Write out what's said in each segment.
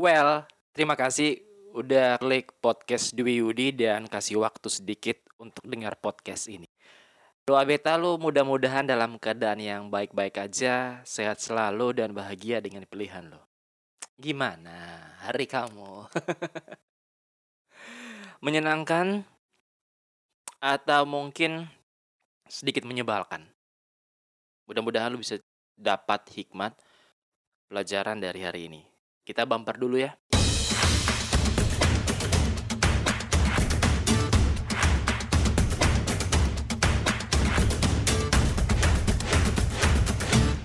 Well, terima kasih udah klik podcast Dwi Yudi dan kasih waktu sedikit untuk dengar podcast ini. Doa beta lu mudah-mudahan dalam keadaan yang baik-baik aja, sehat selalu dan bahagia dengan pilihan lo. Gimana hari kamu? Menyenangkan atau mungkin sedikit menyebalkan? Mudah-mudahan lu bisa dapat hikmat pelajaran dari hari ini. Kita bumper dulu ya.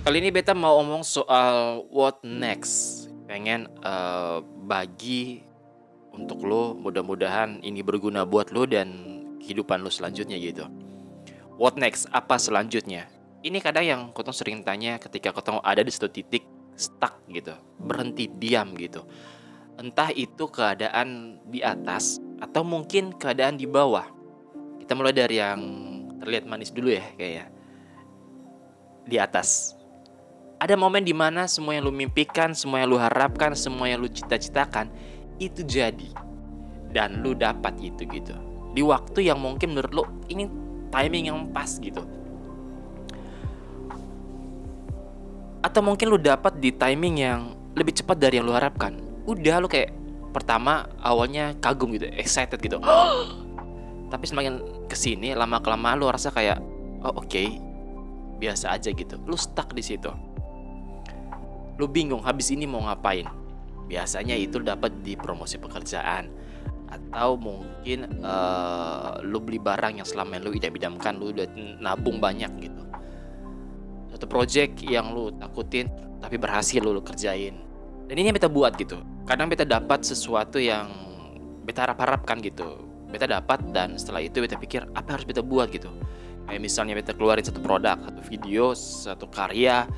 Kali ini beta mau omong soal what next. Pengen uh, bagi untuk lo, mudah-mudahan ini berguna buat lo dan kehidupan lo selanjutnya gitu. What next? Apa selanjutnya? Ini kadang yang kau sering tanya ketika kau ada di satu titik stuck gitu, berhenti diam gitu. Entah itu keadaan di atas atau mungkin keadaan di bawah. Kita mulai dari yang terlihat manis dulu ya kayak di atas. Ada momen di mana semua yang lu mimpikan, semua yang lu harapkan, semua yang lu cita-citakan itu jadi. Dan lu dapat itu gitu. Di waktu yang mungkin menurut lu ini timing yang pas gitu atau mungkin lu dapat di timing yang lebih cepat dari yang lu harapkan. Udah lu kayak pertama awalnya kagum gitu excited gitu. Tapi semakin ke sini lama kelamaan lu rasa kayak oh oke okay, biasa aja gitu. Lu stuck di situ. Lu bingung habis ini mau ngapain? Biasanya itu dapat di promosi pekerjaan. Atau mungkin uh, lu beli barang yang selama lu tidak bidamkan lu udah nabung banyak gitu satu project yang lu takutin tapi berhasil lu, lu kerjain. Dan ini yang beta buat gitu. Kadang beta dapat sesuatu yang beta harap-harapkan gitu. Beta dapat dan setelah itu beta pikir apa harus beta buat gitu? Kayak misalnya beta keluarin satu produk satu video satu karya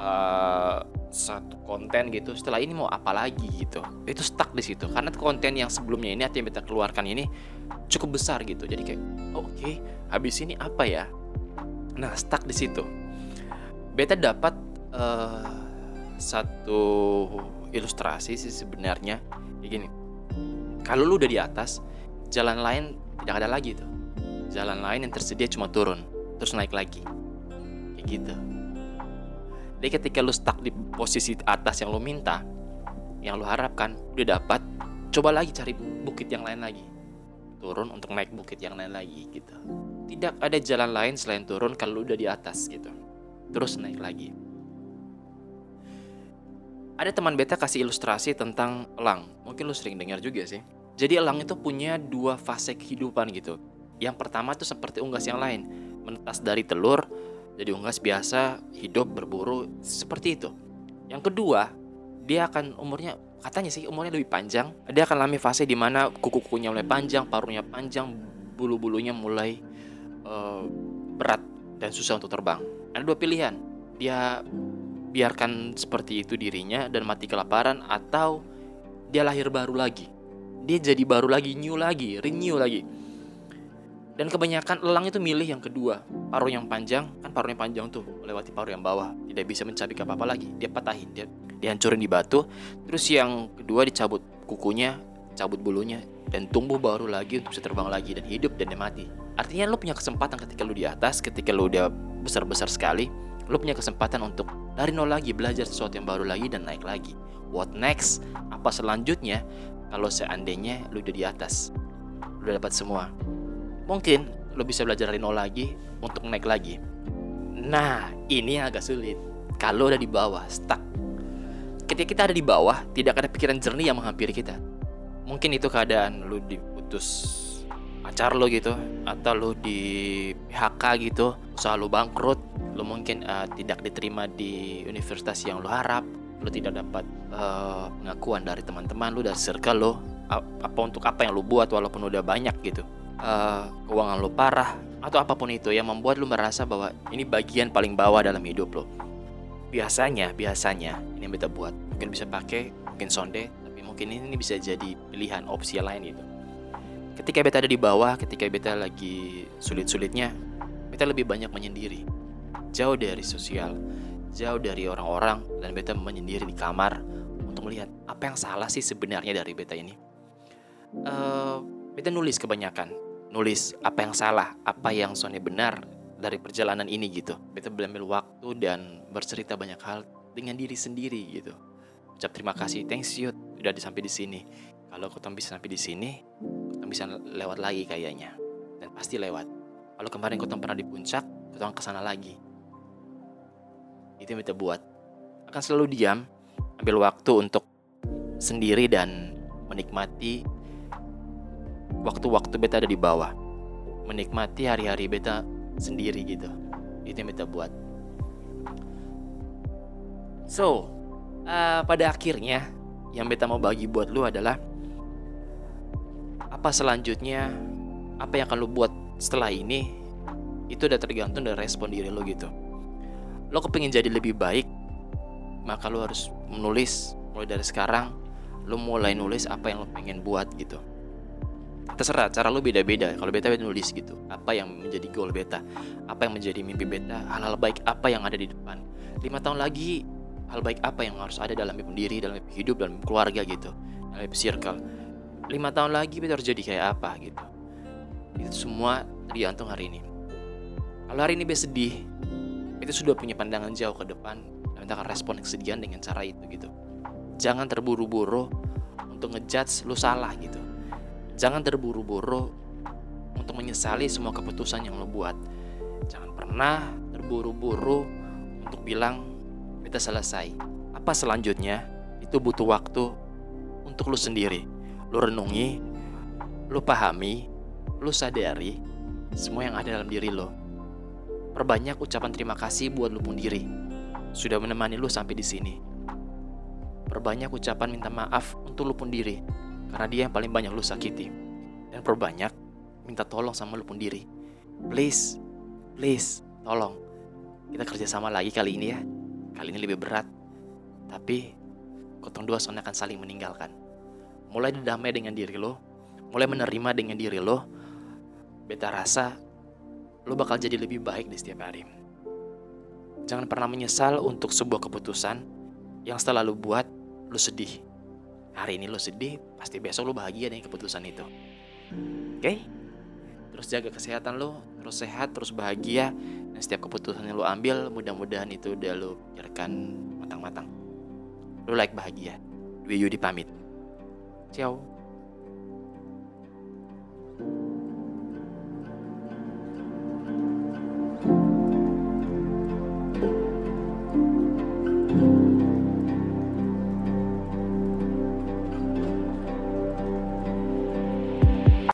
uh, satu konten gitu. Setelah ini mau apa lagi gitu? Itu stuck di situ. Karena konten yang sebelumnya ini yang kita keluarkan ini cukup besar gitu. Jadi kayak oh, oke okay, habis ini apa ya? Nah stuck di situ beta dapat uh, satu ilustrasi sih sebenarnya kayak gini kalau lu udah di atas jalan lain tidak ada lagi tuh jalan lain yang tersedia cuma turun terus naik lagi kayak gitu jadi ketika lu stuck di posisi atas yang lu minta, yang lu harapkan, udah dapat, coba lagi cari bukit yang lain lagi. Turun untuk naik bukit yang lain lagi gitu. Tidak ada jalan lain selain turun kalau lu udah di atas gitu. Terus naik lagi. Ada teman beta kasih ilustrasi tentang elang. Mungkin lu sering dengar juga sih. Jadi elang itu punya dua fase kehidupan gitu. Yang pertama tuh seperti unggas yang lain, menetas dari telur jadi unggas biasa hidup berburu seperti itu. Yang kedua, dia akan umurnya katanya sih umurnya lebih panjang. Dia akan alami fase di mana kuku-kukunya mulai panjang, paruhnya panjang, bulu-bulunya mulai uh, berat dan susah untuk terbang. Ada dua pilihan. Dia biarkan seperti itu dirinya dan mati kelaparan atau dia lahir baru lagi. Dia jadi baru lagi, new lagi, renew lagi dan kebanyakan elang itu milih yang kedua, paruh yang panjang, kan paruh yang panjang tuh melewati paruh yang bawah, tidak bisa mencabik apa-apa lagi, dia patahin, dia dihancurin di batu. Terus yang kedua dicabut kukunya, cabut bulunya, dan tumbuh baru lagi untuk bisa terbang lagi dan hidup dan dia mati. Artinya lo punya kesempatan ketika lo di atas, ketika lo udah besar-besar sekali, lo punya kesempatan untuk dari nol lagi, belajar sesuatu yang baru lagi dan naik lagi. What next? Apa selanjutnya? Kalau seandainya lo udah di atas, lo udah dapat semua mungkin lo bisa belajar dari nol lagi untuk naik lagi. Nah, ini agak sulit. Kalau udah di bawah, stuck. Ketika kita ada di bawah, tidak ada pikiran jernih yang menghampiri kita. Mungkin itu keadaan lo diputus pacar lo gitu, atau lo di PHK gitu, usaha lo bangkrut, lo mungkin uh, tidak diterima di universitas yang lo harap, lo tidak dapat uh, pengakuan dari teman-teman lo, dari circle lo, apa untuk apa yang lo buat walaupun udah banyak gitu uh, keuangan lo parah atau apa pun itu yang membuat lo merasa bahwa ini bagian paling bawah dalam hidup lo. Biasanya, biasanya ini yang beta buat mungkin bisa pakai, mungkin sonde, tapi mungkin ini bisa jadi pilihan opsi lain itu. Ketika beta ada di bawah, ketika beta lagi sulit-sulitnya, beta lebih banyak menyendiri, jauh dari sosial, jauh dari orang-orang, dan beta menyendiri di kamar untuk melihat apa yang salah sih sebenarnya dari beta ini. Uh, beta nulis kebanyakan, nulis apa yang salah, apa yang soalnya benar dari perjalanan ini gitu. Beta berambil waktu dan bercerita banyak hal dengan diri sendiri gitu. Ucap terima kasih, thanks you udah sampai di sini. Kalau kau bisa sampai di sini, bisa lewat lagi kayaknya. Dan pasti lewat. Kalau kemarin kau pernah di puncak, kau ke sana lagi. Itu yang kita buat. Akan selalu diam, ambil waktu untuk sendiri dan menikmati waktu-waktu beta ada di bawah. Menikmati hari-hari beta sendiri gitu. Itu yang beta buat. So, uh, pada akhirnya yang beta mau bagi buat lu adalah apa selanjutnya, apa yang akan lu buat setelah ini, itu udah tergantung dari respon diri lu gitu. Lo kepingin jadi lebih baik maka lo harus menulis. Mulai dari sekarang lo mulai nulis apa yang lo pengen buat gitu. Terserah cara lo beda-beda. Kalau beta beta nulis gitu. Apa yang menjadi goal beta? Apa yang menjadi mimpi beta? Hal-hal baik apa yang ada di depan? Lima tahun lagi hal baik apa yang harus ada dalam hidup diri dalam hidup dalam keluarga gitu. Dalam circle lima tahun lagi beta harus jadi kayak apa gitu. Itu semua tergantung hari ini. Kalau hari ini beta sedih itu sudah punya pandangan jauh ke depan dan kita akan respon kesedihan dengan cara itu gitu. Jangan terburu-buru untuk ngejudge lu salah gitu. Jangan terburu-buru untuk menyesali semua keputusan yang lo buat. Jangan pernah terburu-buru untuk bilang kita selesai. Apa selanjutnya? Itu butuh waktu untuk lu sendiri lu renungi lu pahami lu sadari semua yang ada dalam diri lo Perbanyak ucapan terima kasih buat lu pun diri. Sudah menemani lu sampai di sini. Perbanyak ucapan minta maaf untuk lu pun diri. Karena dia yang paling banyak lu sakiti. Dan perbanyak minta tolong sama lu pun diri. Please, please, tolong. Kita kerja sama lagi kali ini ya. Kali ini lebih berat. Tapi, kotong dua soalnya akan saling meninggalkan. Mulai damai dengan diri lo, mulai menerima dengan diri lo, beta rasa lo bakal jadi lebih baik di setiap hari. Jangan pernah menyesal untuk sebuah keputusan yang setelah lo buat, lo sedih. Hari ini lo sedih, pasti besok lo bahagia dengan keputusan itu. Oke? Okay? Terus jaga kesehatan lo, terus sehat, terus bahagia. Dan setiap keputusan yang lo ambil, mudah-mudahan itu udah lo pikirkan matang-matang. Lo like bahagia. Dwi Yudi pamit. Tchau.